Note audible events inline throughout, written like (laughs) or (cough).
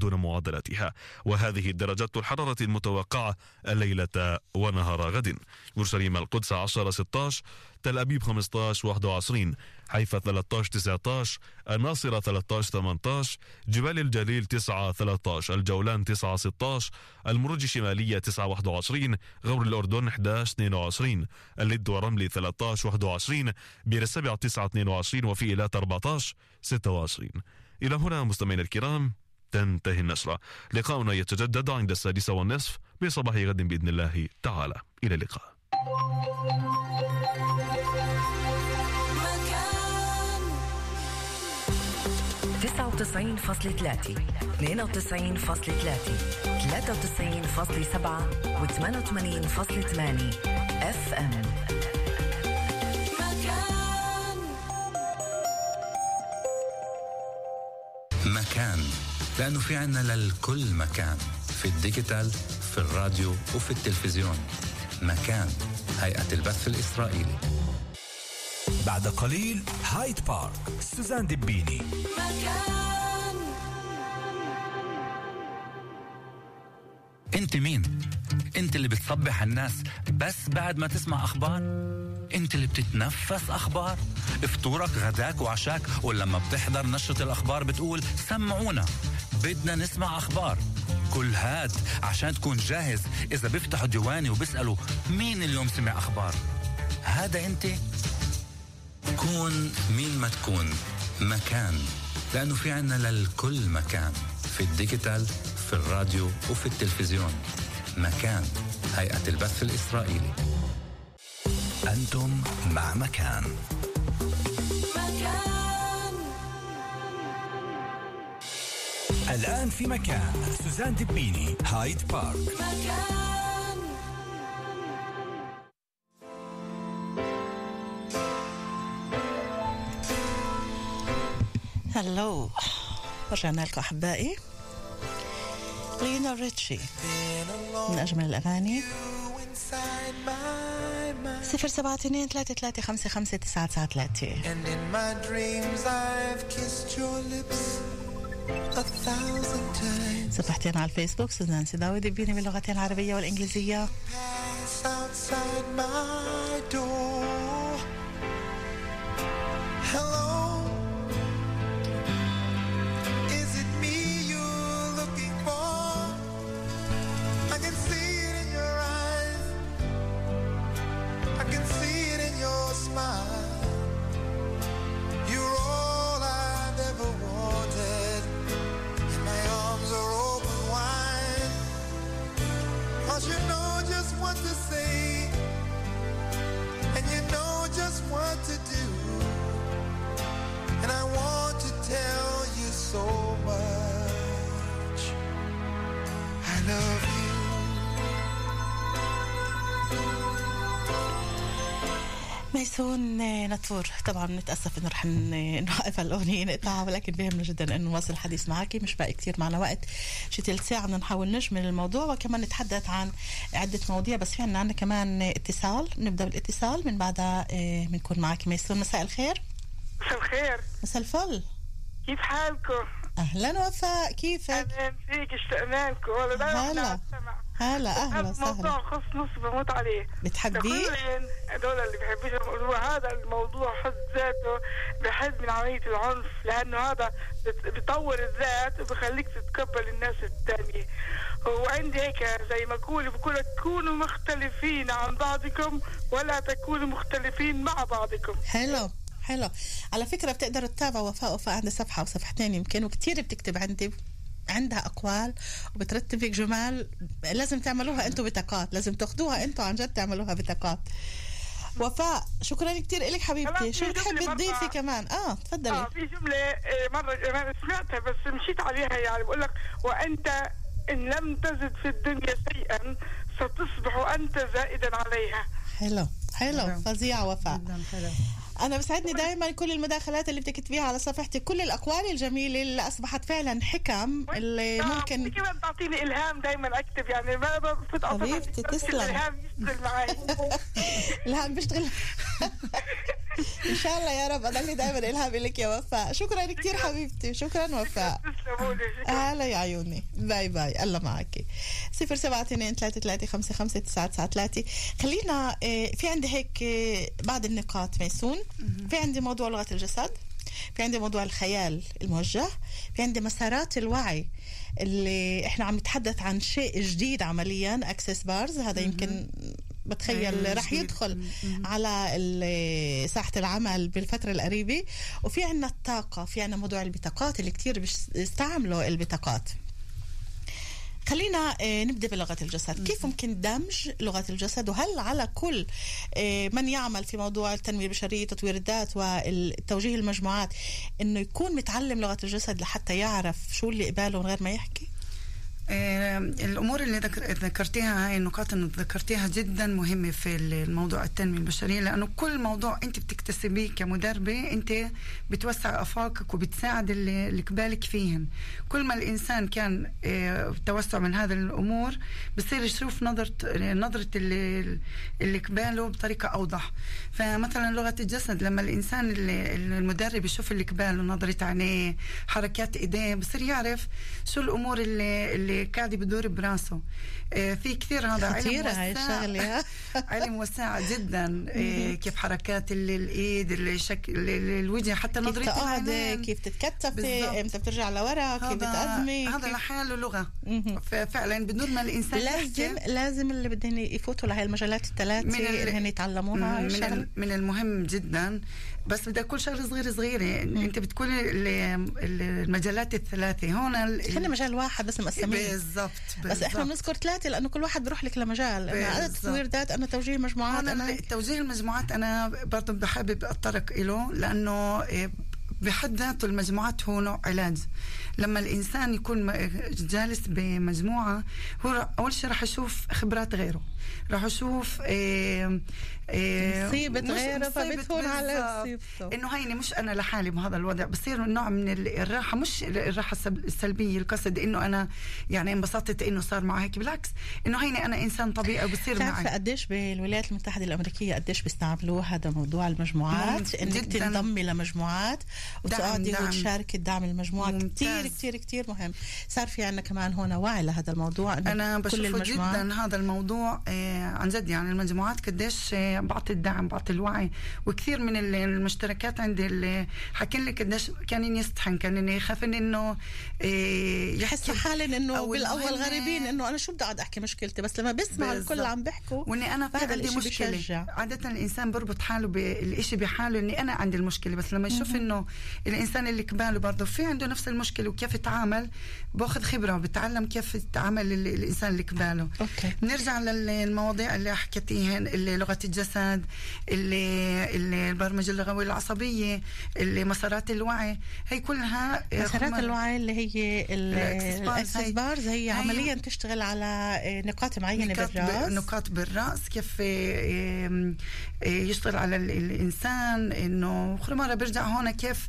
دون معادلاتها. وهذه درجات الحرارة المتوقعة الليلة ونهار غد. أورشليم القدس 10 16 تل أبيب 15 21 حيفا 13 19 الناصرة 13 18 جبال الجليل 9 13 الجولان 9 16 المروج الشمالية 9 21 غور الأردن 11 22 اللد ورملي 13 21 بير السبع 9 22 وفي إيلات 14 26 إلى هنا مستمعينا الكرام تنتهي النشرة. لقاؤنا يتجدد عند السادسة والنصف بصباح غد بإذن الله تعالى. إلى اللقاء. تسعة وتسعين فاصلة ثلاثة. اثنين وتسعين فاصلة ثلاثة ثلاثة وتسعين فاصلة سبعة وثمانية وثمانين فاصلة ثمانية اف ام مكان. لأنه في عنا للكل مكان في ال digital في الراديو وفي التلفزيون مكان هيئة البث الإسرائيلي بعد قليل هايد بارك سوزان دبيني أنت مين؟ أنت اللي بتصبح الناس بس بعد ما تسمع أخبار؟ أنت اللي بتتنفس أخبار؟ فطورك غداك وعشاك ولما بتحضر نشرة الأخبار بتقول سمعونا بدنا نسمع أخبار. كل هاد عشان تكون جاهز إذا بيفتحوا ديواني وبيسألوا مين اليوم سمع أخبار. هذا أنت؟ كون مين ما تكون. مكان. لأنه في عنا للكل مكان. في الديجيتال في الراديو وفي التلفزيون. مكان. هيئة البث الإسرائيلي. أنتم مع مكان. الآن في مكان. سوزان دبيني هايد بارك. هلو. رجعنا لكم أحبائي. لينا ريتشي. من أجمل الأغاني. صفر سبعة اثنين ثلاثة ثلاثة خمسة خمسة تسعة تسعة ثلاثة. And in my dreams I've kissed your lips. صفحتين على الفيسبوك سوزان سيداوي دبيني باللغتين العربية والإنجليزية. ميسون آه، نطور طبعا نتاسف إنه رح نوقف (laughs) الأغنية نقطعها ولكن بيهمنا جدا إنه نواصل الحديث معك. مش باقي كثير معنا وقت. شي ثلث ساعة بدنا نحاول نجمل الموضوع وكمان نتحدث عن عدة مواضيع بس في عنا عندنا كمان اتصال. نبدأ بالاتصال من بعدها آه، بنكون معك ميسون. مساء الخير. مساء الخير. مساء الفل. كيف حالكم؟ أهلا وفاء كيفك؟ أهلا فيك اشتقنا لكم. والله هلا. هلا أهلا بحب موضوع وسهلا خص نص بموت عليه. بتحبيه؟ هدول اللي بحبوش الموضوع هذا الموضوع حد ذاته بحد من عملية العنف لأنه هذا بيطور الذات وبخليك تتقبل الناس الثانية وعندي هيك زي ما بقول لك كونوا مختلفين عن بعضكم ولا تكونوا مختلفين مع بعضكم. حلو حلو. على فكرة بتقدروا تتابعوا وفاء وفاء عندها صفحة وصفحتين يمكن وكتير بتكتب عندي. عندها أقوال وبترتب هيك جمال لازم تعملوها أنتوا بطاقات لازم تاخدوها أنتوا عن جد تعملوها بطاقات. وفاء شكرا كتير لك حبيبتي شو بتحبي تضيفي كمان؟ آه تفضلي. آه في جملة آه، مرة أنا سمعتها بس مشيت عليها يعني بقول لك وأنت إن لم تزد في الدنيا شيئا ستصبح أنت زائدا عليها. حلو حلو فظيعة وفاء. أنا بسعدني دائما كل المداخلات اللي بتكتبيها على صفحتي. كل الأقوال الجميلة اللي أصبحت فعلا حكم اللي آه، ممكن كمان تعطيني إلهام دايما أكتب يعني ما بفوت حبيبتي، تسلم. الإلهام يشتغل معي. (laughs) إلهام بيشتغل. (laughs) إن شاء الله يا رب. اضلي دائما الهامي لك يا وفاء. شكرا كثير حبيبتي. شكرا وفاء. هلا يا عيوني. باي باي. الله معك صفر سبعة اثنين ثلاثة ثلاثة خمسة خمسة تسعة تسعة ثلاثة. خلينا آه، في عندي هيك آه، بعض النقاط ميسون. في عندي موضوع لغة الجسد. في عندي موضوع الخيال الموجه. في عندي مسارات الوعي. اللي إحنا عم نتحدث عن شيء جديد عمليا Access Bars هذا يمكن بتخيل رح. يدخل على ساحة العمل بالفترة القريبة. وفي عنا الطاقة في عنا موضوع البطاقات اللي كتير بيستعملوا البطاقات. خلينا آه، نبدأ بلغة الجسد. كيف ممكن دمج لغة الجسد؟ وهل على كل آه، من يعمل في موضوع التنمية البشرية تطوير الذات والتوجيه المجموعات إنه يكون متعلم لغة الجسد لحتى يعرف شو اللي قباله من غير ما يحكي؟ الأمور اللي ذكر- ذكرتيها هاي النقاط اللي ذكرتيها جدا مهمة في الموضوع التنمية البشرية لأنه كل موضوع أنت بتكتسبيه كمدربة أنت بتوسع أفاقك وبتساعد اللي قبالك فيهن كل ما الإنسان كان آه، توسع من هذه الأمور بصير يشوف نظره نظرة اللي اللي قباله بطريقة أوضح. فمثلا لغة الجسد لما الإنسان المدرب يشوف اللي قباله نظرة عينيه حركات إيديه بصير يعرف شو الأمور اللي اللي قاعد بدور براسه. آه، في كثير هذا علم ها؟ (laughs) علم وساع جدا. آه، كيف حركات ال- الإيد الشكل ال- الوجه حتى كيف نظرية تقعدي العينين. كيف تتكتفي. إمتى بترجع لورا كيف بتقدمي هذا كيف- لحاله لغه مهم. ففعلا بدون ما الإنسان لازم لازم اللي بدهم يفوتوا لهي المجالات الثلاثة ال- اللي هن يتعلموها من, من المهم جدا. بس بدك كل شغلة صغيرة صغيرة أنت ال- المجالات الثلاثة هون خلينا مجال واحد بس مقسمين بالضبط بس إحنا. بنذكر ثلاثة لأنه كل واحد بيروح لك لمجال أنا أنا. تطوير ذات أنا توجيه مجموعات أنا ال- توجيه المجموعات أنا برضه بحابب أتطرق له لأنه إيه، بحد ذاته المجموعات هو نوع علاج لما الإنسان يكون جالس بمجموعة هو أول شيء راح يشوف خبرات غيره راح يشوف إيه إيه مصيبة مش غيره مصيبة فبتهون بالضبط. مصيبته. إنه هيني مش أنا لحالي بهذا الوضع بصير نوع من ال- الراحة مش الراحة السلبية القصد إنه أنا يعني انبسطت إنه صار معي هيك بالعكس إنه هيني أنا إنسان طبيعي وبصير معي قديش بالولايات المتحدة الأمريكية قديش بيستعملوه هذا موضوع المجموعات إنك. تنضمي لمجموعات وتقعدي دعم. وتشاركي الدعم المجموعة ممتاز. كثير كثير كثير مهم صار في عندنا كمان هون وعي لهذا الموضوع إنه أنا كل بشوفه جدا هذا الموضوع آه عن جد يعني المجموعات قديش آه بعطي الدعم بعطي الوعي وكثير من ال- المشتركات عندي اللي حكين لي قديش كان يستحن كان يخافن إنه آه يحسوا حالهم إنه بالأول غريبين إنه أنا شو بدي أقعد أحكي مشكلتي بس لما بسمع. الكل عم بيحكوا وإني أنا في عندي مشكلة بشجع. عادة الإنسان بربط حاله بالشيء بحاله إني أنا عندي المشكلة بس لما يشوف إنه الإنسان اللي قباله برضه في عنده نفس المشكلة وكيف يتعامل بأخذ خبرة وبتعلم كيف يتعامل ال- الإنسان اللي قباله أوكي. نرجع للمواضيع اللي حكيتيهن اللي لغة الجسد اللي, اللي البرمجة اللغوية العصبية اللي مسارات الوعي. هي كلها آه، مسارات الوعي اللي هي ال Access هي- Bars هي هي- عمليا تشتغل على آه، نقاط معينة نقاط بالرأس. نقاط بالرأس كيف آه، يشتغل على ال- الإنسان إنه كل مره بيرجع هون كيف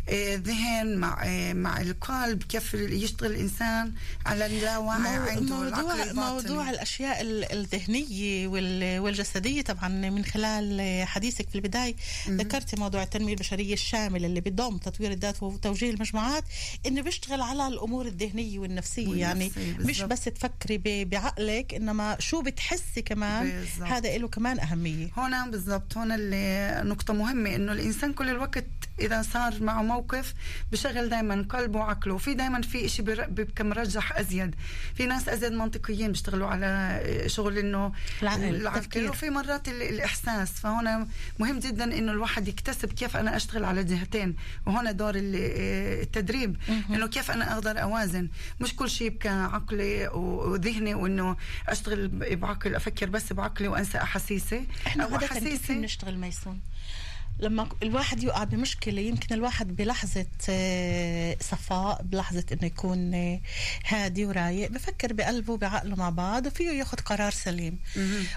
ذهن مع آه، مع القلب كيف يشتغل الإنسان على اللاوعي عنده موضوع. موضوع الأشياء ال- الذهنية وال- والجسدية طبعا من خلال حديثك في البداية ذكرتي موضوع التنمية البشرية الشامل اللي بضم تطوير الذات وتوجيه المجموعات إنه بيشتغل على الأمور الذهنية والنفسية يعني والنفسية مش. بس تفكري بعقلك إنما شو بتحسي كمان بالضبط. هذا له كمان أهمية هون بالضبط هون اللي نقطة مهمة إنه الإنسان كل الوقت إذا صار معه موقف بشغل دائما قلبه وعقله. في دائما في إشي بر- بيبقى مرجح أزيد. في ناس أزيد منطقيين بيشتغلوا على شغل إنه العقل، التفكير. وفي مرات ال- الإحساس. فهون مهم جدا إنه الواحد يكتسب كيف أنا أشتغل على جهتين. وهنا دور ال- التدريب. إنه كيف أنا أقدر أوازن. مش كل شيء يبقى عقلي وذهني وإنه أشتغل ب- بعقل أفكر بس بعقلي وأنسى أحاسيسي. إحنا أو عادة كيف بنشتغل ميسون؟ لما الواحد يقع بمشكلة يمكن الواحد بلحظة آه، صفاء بلحظة إنه يكون آه، هادي ورايق بفكر بقلبه وبعقله مع بعض وفيه ياخذ قرار سليم.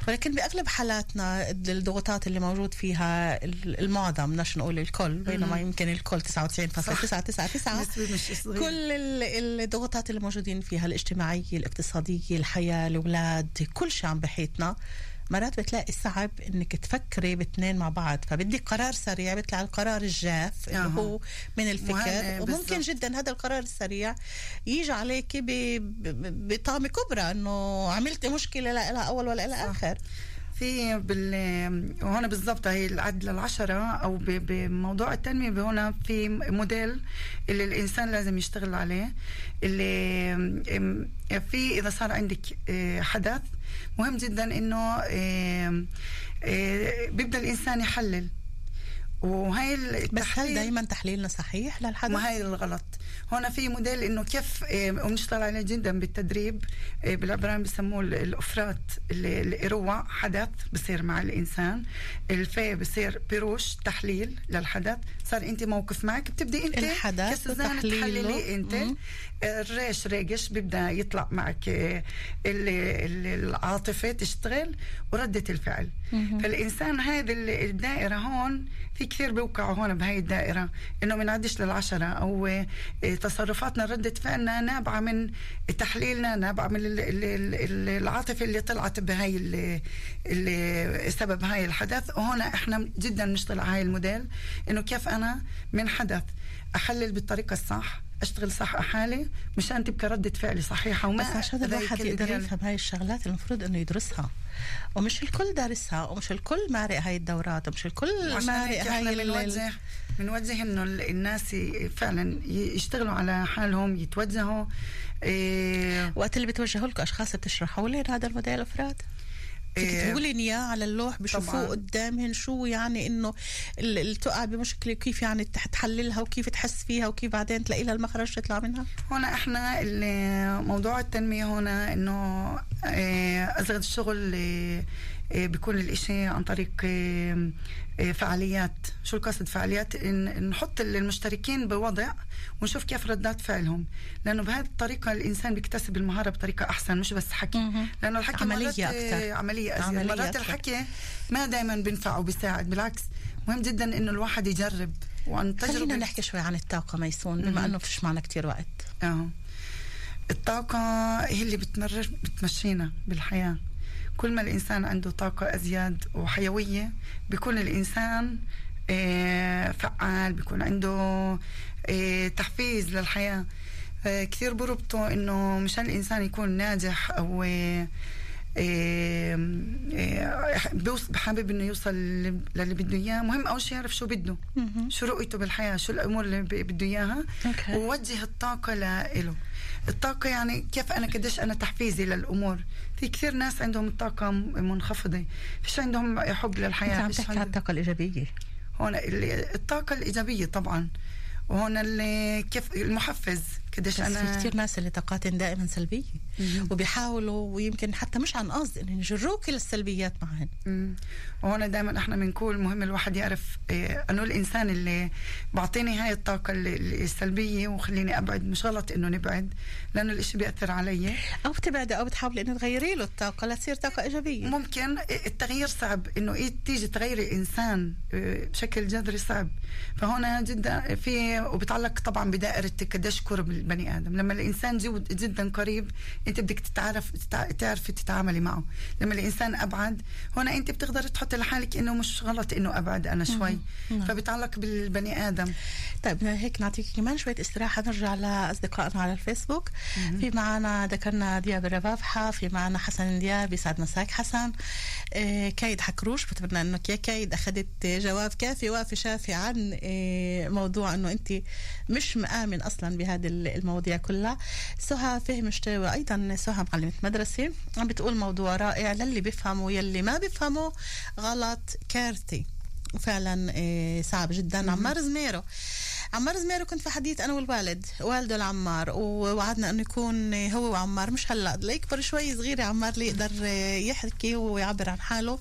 ولكن بأغلب حالاتنا الضغوطات اللي موجود فيها ال- المعظم بدناش نقول الكل بينما يمكن الكل 99.999 (laughs) نسبة مش صغيرة. كل ال- الضغوطات اللي موجودين فيها الاجتماعية الاقتصادية الحياة الأولاد كل شيء عم بحيطنا. مرات بتلاقي صعب إنك تفكري باثنين مع بعض فبدي قرار سريع بيطلع القرار الجاف اللي أها. هو من الفكر وممكن بالضبط. جدا هذا القرار السريع يجي عليك بطامة كبرى إنه عملتي مشكلة لا لها أول ولا لها آخر في بال وهنا بالضبط هي العد للعشرة أو ب- بموضوع التنمية هنا في موديل اللي الإنسان لازم يشتغل عليه اللي في إذا صار عندك آه، حدث مهم جدا إنه آه، آه، بيبدأ الإنسان يحلل وهي بس هل التحليل دائما تحليلنا صحيح للحدث؟ ما هي الغلط هنا في موديل إنه كيف آه، ونشتغل عليه جدا بالتدريب آه، بالعبران بسموه ال- الأفرات الاروع حدث بصير مع الإنسان الفي بصير بيروش تحليل للحدث صار أنت موقف معك بتبدي أنت الحدث. تحللي أنت مم. الريش ريقش بيبدأ يطلع معك آه، ال- ال- العاطفة تشتغل وردة الفعل فالإنسان هذا ال- الدائرة هون في كثير بيوقعوا هون بهاي الدائرة إنه ما نعدش للعشرة. أو آه، تصرفاتنا ردة فعلنا نابعة من تحليلنا نابعة من ال- ال- ال- العاطفة اللي طلعت بهاي سبب هاي الحدث. وهنا إحنا جدا نشتغل على هاي الموديل إنه كيف أنا من حدث أحلل بالطريقة الصح أشتغل صح حالي مشان تبقى ردة فعلي صحيحة وما بس عشان الواحد يقدر يفهم هاي الشغلات المفروض إنه يدرسها. ومش الكل دارسها ومش الكل مارق هاي الدورات ومش الكل مارق هاي بنوجه بنوجه إنه ال- الناس فعلا يشتغلوا على حالهم يتوجهوا إيه. وقت اللي بتوجهوا لكم أشخاص بتشرحوا لهم هذا الموديل أفراد؟ تكتبوا لهم اياه على اللوح بشوفوه طبعاً. قدامهم شو يعني إنه ال- اللي تقع بمشكلة كيف يعني تح- تحللها وكيف تحس فيها وكيف بعدين تلاقي لها المخرج تطلع منها هنا إحنا موضوع التنمية هنا إنه إيه، أزغد الشغل إيه، إيه، بيكون الإشي عن طريق فعاليات. شو القصد فعاليات؟ نحط المشتركين بوضع ونشوف كيف ردات فعلهم. لأنه بهذه الطريقة الإنسان بيكتسب المهارة بطريقة أحسن مش بس حكي. لأنه الحكي عملية مرات،. إيه، عملية أزيد عملية مرات أكتر. الحكي ما دائما بينفع وبيساعد. بالعكس مهم جدا إنه الواحد يجرب وعن خلينا تجربة. نحكي شوي عن الطاقة ميسون بما إنه فيش معنا كتير وقت. آه الطاقة هي اللي بتمرر بتمشينا بالحياة. كل ما الإنسان عنده طاقة أزيد وحيوية بيكون الإنسان آه، فعال بيكون عنده آه، تحفيز للحياة. آه، كثير بربطوا إنه مشان الإنسان يكون ناجح أو آه، بحابب إنه يوصل لل- للي بده إياه. مهم أول شيء يعرف شو بده. شو رؤيته بالحياة؟ شو الأمور اللي بده إياها. ووجه الطاقة له الطاقة يعني كيف أنا قديش أنا تحفيزي للأمور. في كثير ناس عندهم الطاقة منخفضة. فيش عندهم حب للحياة؟ عم تحكي عن الطاقة الإيجابية. هون ال- الطاقة الإيجابية طبعا. وهون اللي كيف المحفز. قديش بس في كثير ناس اللي طاقاتهم دائما سلبية. وبيحاولوا ويمكن حتى مش عن قصد انهم يجروك للسلبيات معهم. مم. وهون دائما إحنا بنقول مهم الواحد يعرف إيه أنه الإنسان اللي بعطيني هاي الطاقة السلبية وخليني أبعد مش غلط إنه نبعد لأنه الإشي بيأثر علي. أو بتبعدي أو بتحاولي إنه تغيري له الطاقة لتصير طاقة إيجابية. ممكن التغيير صعب. إنه إيه تيجي تغيري إنسان إيه، بشكل جذري صعب. فهنا جدا في وبتعلق طبعا بدائره قديش قرب البني آدم. لما الإنسان جود جدا قريب أنت بدك تتعرف تتع- تعرفي تتعاملي معه. لما الإنسان أبعد هنا أنت بتقدري تحطي لحالك إنه مش غلط إنه أبعد أنا شوي. فبتعلق بالبني آدم. طيب هيك نعطيك كمان شوية استراحة نرجع لأصدقائنا على الفيسبوك. في معنا ذكرنا دياب الربابحة في معنا حسن دياب يسعد مساك حسن. آه كايد حكروش بتمنى إنه يا كايد أخذت جواب كافي وافي شافي عن آه موضوع إنه أنت مش مآمن أصلا بهذه المواضيع كلها. سهى فهم شتاوي أيضا سهى معلمة مدرسة. عم بتقول موضوع رائع للي بيفهموا يلي ما بيفهموا غلط كارثي. وفعلا آه، صعب جدا. عمار زميرو. عمار زميرو كنت في حديث أنا والوالد والده العمار. ووعدنا إنه يكون هو وعمار. مش هلأ ليكبر شوي صغير عمار ليقدر آه، يحكي ويعبر عن حاله.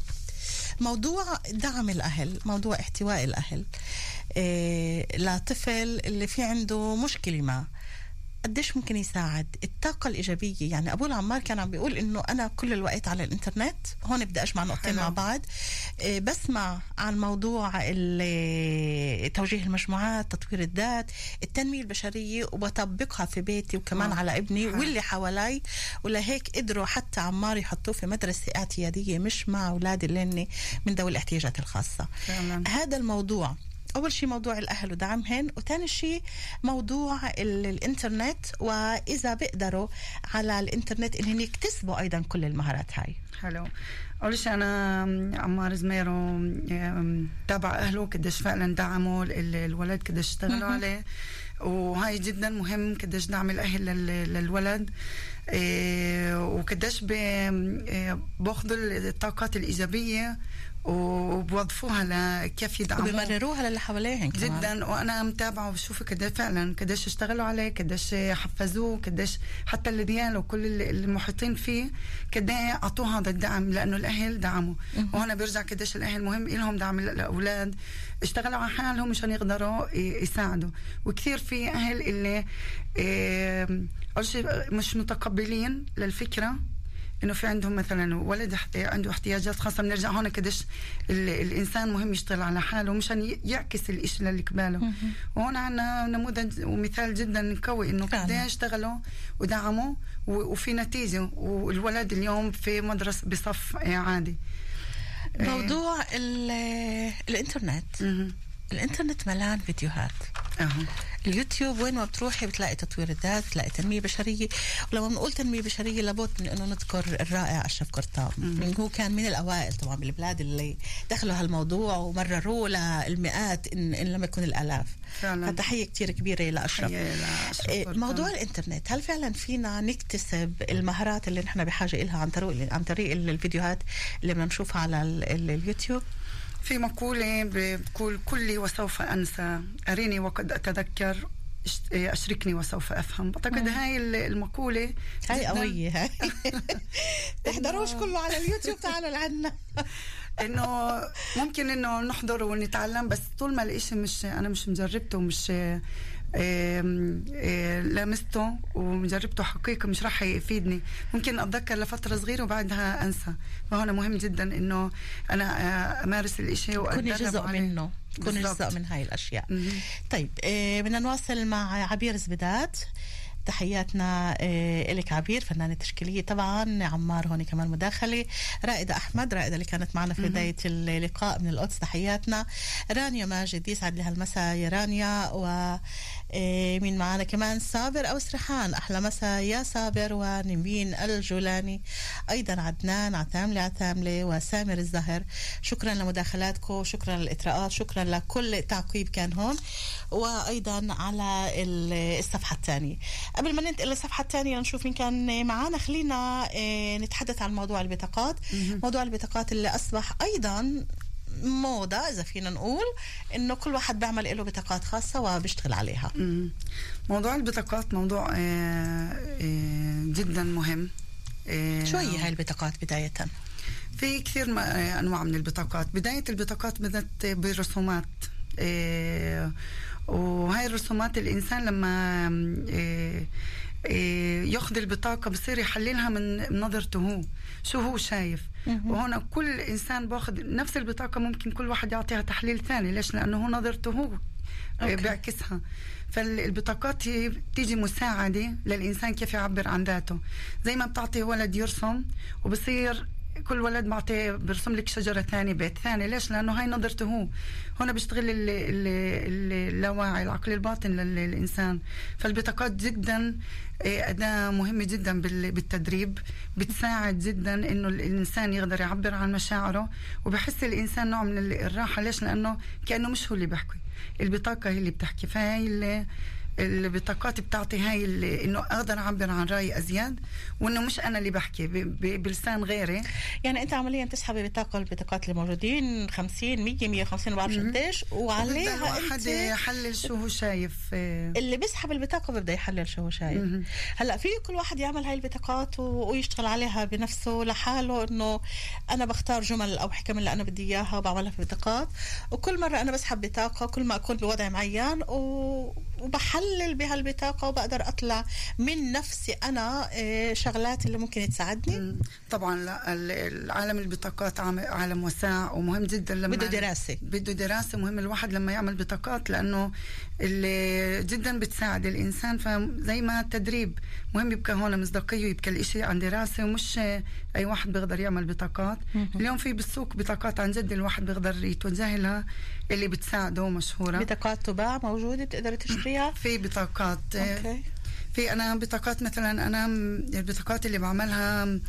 موضوع دعم الأهل موضوع احتواء الأهل. إيه لطفل اللي في عنده مشكلة ما. قديش ممكن يساعد الطاقة الإيجابية يعني أبو العمار كان عم بيقول إنه أنا كل الوقت على الإنترنت هون بدي أجمع نقطتين. مع بعض إيه، بسمع عن موضوع توجيه المجموعات تطوير الذات التنمية البشرية وبطبقها في بيتي وكمان آه. على ابني حلو. واللي حوالي ولهيك قدروا حتى عمار يحطوه في مدرسة اعتيادية مش مع أولاد اللي من ذوي الاحتياجات الخاصة فعلا هذا الموضوع أول شيء موضوع الأهل ودعمهن وثاني شيء موضوع ال- الإنترنت وإذا بيقدروا على الإنترنت انهم يكتسبوا أيضا كل المهارات هاي. حلو. أول شيء أنا عمار زميرو تابع أهله قديش فعلا دعموا ال- الولد قديش اشتغلوا عليه. وهاي جدا مهم قديش دعم الأهل لل- للولد. إيه، وقديش إيه، بأخذوا الطاقات الإيجابية. وبوظفوها لكيف يدعموا وبمرروها للي حواليهم. جدا. وأنا متابعة وبشوف قد فعلا قديش اشتغلوا عليه قديش حفزوه قديش حتى اللي وكل اللي- المحيطين فيه قد أعطوه هذا الدعم لأنه الأهل دعموا. وهنا بيرجع قديش الأهل مهم لهم دعم الأولاد. اشتغلوا على حالهم مشان يقدروا يساعدوا. وكثير في أهل اللي إيه، اول شيء مش متقبلين للفكرة. إنه في عندهم مثلا ولد عنده احتياجات خاصة بنرجع هون قديش ال- الإنسان مهم يشتغل على حاله مشان يعكس الإشي اللي قباله وهون عندنا نموذج ومثال جدا قوي إنه. قديش اشتغلوا ودعموا وفي نتيجة والولد اليوم في مدرسه بصف عادي موضوع ال- الإنترنت. الإنترنت ملان فيديوهات. اهو اليوتيوب وين ما بتروحي بتلاقي تطوير الذات بتلاقي تنمية بشرية. ولما بنقول تنمية بشرية لابد من إنه نذكر الرائع اشرف قرطاب هو كان من الأوائل طبعا بالبلاد اللي دخلوا هالموضوع ومرروه للمئات ان, إن لم يكن الآلاف. فعلا. فتحية كتير كبيرة لاشرف إيه،. موضوع الإنترنت هل فعلا فينا نكتسب المهارات اللي نحن بحاجة إلها عن طريق عن طريق الفيديوهات اللي بدنا نشوفها على ال- ال- اليوتيوب؟ في مقولة بتقول كلي وسوف أنسى أريني وقد أتذكر أشركني وسوف أفهم. بعتقد هاي ال- المقولة هاي قوية. هاي (laughs) تحضروش كله على اليوتيوب تعالوا لعنا. (laughs) إنه ممكن إنه نحضر ونتعلم بس طول ما الإشي مش أنا مش مجربته ومش لمسته ومجربته حقيقة مش راح يفيدني ممكن أتذكر لفترة صغيرة وبعدها أنسى فهنا مهم جدا إنه أنا آه، أمارس الإشي وأتدرب جزء عليه. منه بالضبط. جزء من هاي الأشياء مهم. طيب آه، بدنا نواصل مع عبير زبدات تحياتنا آه، إلك عبير فنانة تشكيلية طبعا عمار هون كمان مداخلة رائدة أحمد رائدة اللي كانت معنا في بداية اللقاء من القدس تحياتنا. رانيا ماجد يسعد لها المساء يا رانيا و آه، مين معنا كمان؟ صابر أو سرحان أحلى مساء يا صابر ونبين الجولاني. أيضا عدنان عتاملة عتاملة وسامر الزهر. شكرا لمداخلاتكم شكرا للإطراءات شكرا لكل تعقيب كان هون. وأيضا على ال- الصفحة الثانية. قبل ما ننتقل للصفحة الثانية نشوف مين كان معنا خلينا آه، نتحدث عن موضوع البطاقات. موضوع البطاقات اللي أصبح أيضا موضة إذا فينا نقول إنه كل واحد بيعمل له بطاقات خاصة وبيشتغل عليها. موضوع البطاقات موضوع آه، آه، جدا مهم. شو هي هاي البطاقات بداية؟ في كثير أنواع من البطاقات. بداية البطاقات بدأت برسومات وهاي الرسومات الإنسان لما آه، آه، ياخذ البطاقة بصير يحللها من نظرته هو شو هو شايف. وهنا كل إنسان بأخذ نفس البطاقة ممكن كل واحد يعطيها تحليل ثاني ليش؟ لأنه هو نظرته هو آه، أوكي. بيعكسها. فالبطاقات هي بتيجي مساعدة للإنسان كيف يعبر عن ذاته. زي ما بتعطي ولد يرسم وبصير كل ولد بعطيه برسم لك شجرة ثانية بيت ثاني. ليش؟ لأنه هاي نظرته هو. هنا بيشتغل ال- ال- ال- اللاواعي العقل الباطن لل- للإنسان. فالبطاقات جدا آه، أداة مهمة جدا بال- بالتدريب. بتساعد جدا إنه الإنسان يقدر يعبر عن مشاعره. وبحس الإنسان نوع من ال- الراحة. ليش؟ لأنه كأنه مش هو اللي بيحكي. البطاقة هي اللي بتحكي. فهي اللي البطاقات بتعطي هاي اللي إنه أقدر أعبر عن رايي أزيد وإنه مش أنا اللي بحكي بلسان غيري. يعني أنت عمليا تسحبي بطاقة البطاقات اللي موجودين 50 100 150 ما بعرفش قديش وعليها أنت يحلل شو هو شايف آه، اللي بيسحب البطاقة بيبدأ يحلل شو هو شايف. هلأ في كل واحد يعمل هاي البطاقات ويشتغل عليها بنفسه لحاله إنه أنا بختار جمل أو حكم اللي أنا بدي إياها وبعملها في بطاقات وكل مرة أنا بسحب بطاقة كل ما أكون بوضع معين و وبحلل بهالبطاقة وبقدر أطلع من نفسي أنا آه، شغلات اللي ممكن تساعدني. طبعا لا ال- العالم البطاقات عالم واسع ومهم جدا لما بده دراسة. بده دراسة. مهم الواحد لما يعمل بطاقات لأنه اللي جدا بتساعد الإنسان. فزي ما التدريب مهم يبقى هون مصداقية ويبقى الإشي عن دراسة ومش أي واحد بيقدر يعمل بطاقات. اليوم في بالسوق بطاقات عن جد الواحد بيقدر يتوجه لها اللي بتساعده مشهوره بطاقات تباع موجودة بتقدر تشتريها. ja. fiberplakat. Eh, okay. في أنا بطاقات مثلا أنا البطاقات اللي بعملها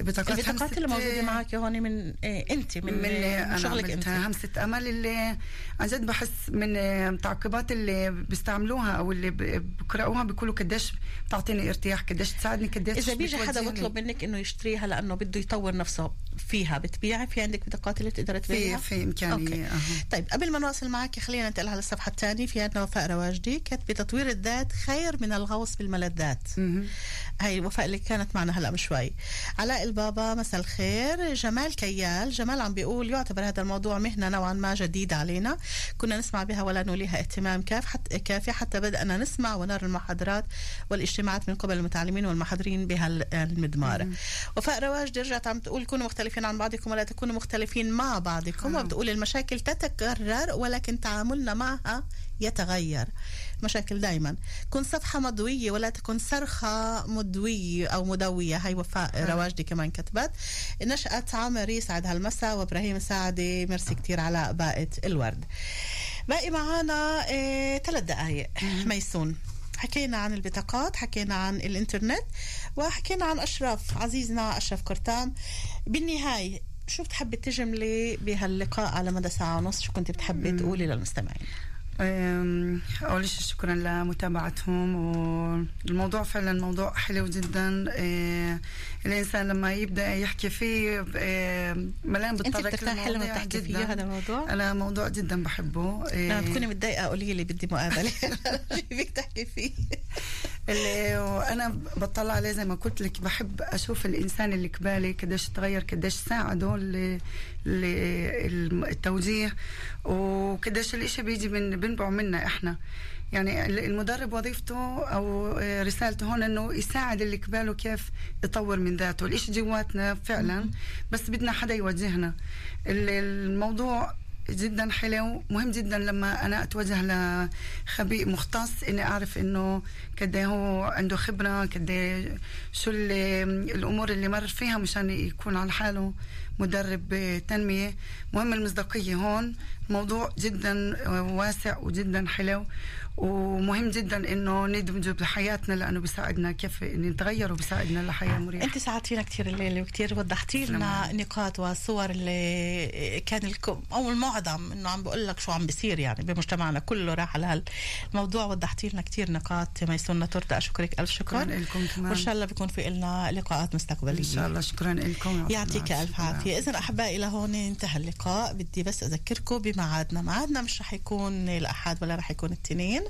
بطاقات البطاقات اللي موجودة معك هون من آه، أنت من, من أنا شغلك عملتها همسة أمل اللي عن جد بحس من التعقيبات اللي بيستعملوها أو اللي بقرأوها بيقولوا قديش بتعطيني ارتياح قديش تساعدني قديش إذا بيجي حدا. بيطلب منك إنه يشتريها لأنه بده يطور نفسه فيها بتبيعي في عندك بطاقات اللي بتقدر في تبيعها في إمكانية أوكي. أها. طيب قبل ما نواصل معك خلينا ننتقل على الصفحة الثانية في عندنا وفاء رواجدي كاتبة تطوير الذات خير من الغوص بالملذات مهم. هاي وفاء اللي كانت معنا هلا من شوي. علاء البابا مساء الخير. جمال كيال جمال عم بيقول يعتبر هذا الموضوع مهنة نوعا ما جديدة علينا. كنا نسمع بها ولا نوليها اهتمام كاف حتى كافي حتى بدأنا نسمع ونرى المحاضرات والاجتماعات من قبل المتعلمين والمحاضرين بهالمدمار وفاء رواجدي رجعت عم تقول كونوا مختلفين عن بعضكم ولا تكونوا مختلفين مع بعضكم وبتقول المشاكل تتكرر ولكن تعاملنا معها يتغير. مشاكل دائما كن صفحة مضوية ولا تكن صرخة مدوية أو مدوية. هاي وفاء رواجدي كمان كتبت. نشأة عمر يسعد هالمساء وإبراهيم سعدي. ميرسي كتير على باقة الورد. باقي معانا إيه ثلاث دقايق. ميسون. حكينا عن البطاقات حكينا عن الإنترنت وحكينا عن أشرف عزيزنا أشرف قرطام بالنهاية شو بتحبي تجملي بهاللقاء على مدى ساعة ونص؟ شو كنت بتحبي تقولي للمستمعين؟ أول شيء شكرا لمتابعتهم والموضوع فعلا موضوع حلو جدا. الإنسان لما يبدأ يحكي فيه ملان انت بتطرق لما للمواضيع تحكي فيه. هذا الموضوع؟ أنا موضوع جدا بحبه. لما تكوني متضايقة قولي لي بدي مقابلة. (laughs) فيك تحكي فيه؟ اللي وأنا بطلع عليه زي ما قلت لك بحب أشوف الإنسان اللي قبالي قديش تغير قديش ساعده ل- ل- التوجيه وقديش الإشي بيجي من بنبعه منا إحنا. يعني المدرب وظيفته أو رسالته هون إنه يساعد اللي قباله كيف يطور من ذاته. الإشي جواتنا فعلا بس بدنا حدا يوجهنا. ال- الموضوع جدا حلو مهم جدا لما أنا أتوجه لخبير مختص إني أعرف إنه قد إيه هو عنده خبرة قد إيه شو ال- الأمور اللي مر فيها مشان يكون على حاله. مدرب تنمية مهم المصداقية هون. موضوع جدا واسع وجدا حلو. ومهم جدا إنه ندمجه بحياتنا لأنه بيساعدنا كيف نتغير وبيساعدنا لحياة مريحة. أنت ساعدتينا كثير الليلة وكثير وضحتي لنا نقاط وصور اللي كان الكم أو المعظم إنه عم بقول لك شو عم بيصير يعني بمجتمعنا كله راح على هالموضوع وضحتي لنا كثير نقاط ميسون تورتا أشكرك ألف شكر. شكرا لكم كمان. وإن شاء الله بيكون في لنا لقاءات مستقبلية. إن شاء الله. شكرا لكم. يعطيك ألف عافية. اذا أحبائي لهون انتهى اللقاء. بدي بس أذكركم بميعادنا. ميعادنا مش رح يكون الأحد ولا رح يكون الاثنين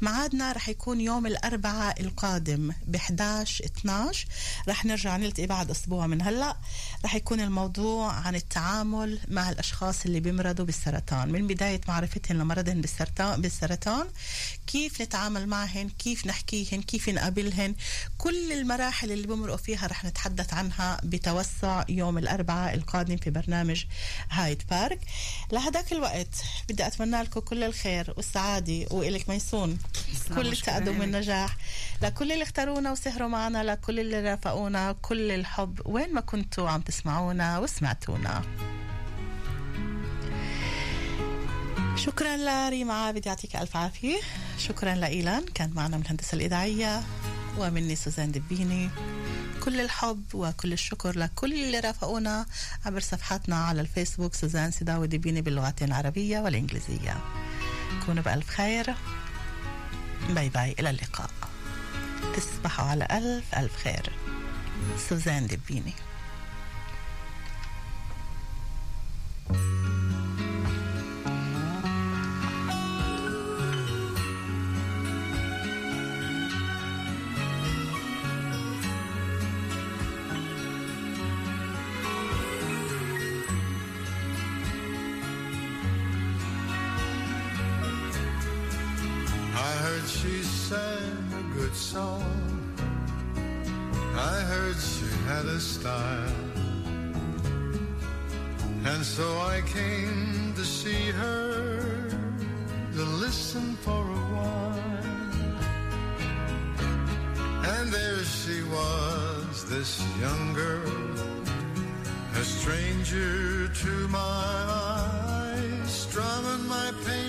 ميعادنا رح يكون يوم الأربعاء القادم ب 11 12 رح نرجع نلتقي بعد أسبوع من هلأ. رح يكون الموضوع عن التعامل مع الأشخاص اللي بيمرضوا بالسرطان. من بداية معرفتهم لمرضهم بالسرطان بالسرطان كيف نتعامل معهن؟ كيف نحكيهن؟ كيف نقابلهن؟ كل المراحل اللي بمرقوا فيها رح نتحدث عنها بتوسع يوم الأربعاء القادم في برنامج هايد بارك. لهداك الوقت بدي أتمنى لكم كل الخير والسعادة وإلك ميسون. كل التقدم. والنجاح. لكل اللي اختارونا وسهروا معنا لكل اللي رافقونا كل الحب. وين ما كنتوا عم تسمعونا وسمعتونا. شكرا لريما عابد يعطيك ألف عافية. شكرا لإيلان كان معنا من الهندسة الإذاعية ومني سوزان دبيني. كل الحب وكل الشكر لكل اللي رافقونا عبر صفحاتنا على الفيسبوك سوزان سداوي دبيني باللغتين العربية والإنجليزية. كونوا بألف خير. باي باي إلى اللقاء. تصبحوا على ألف ألف خير. سوزان دبيني sang a good song. I heard she had a style. And so I came to see her, to listen for a while. And there she was, this young girl, a stranger to my eyes, strumming my pain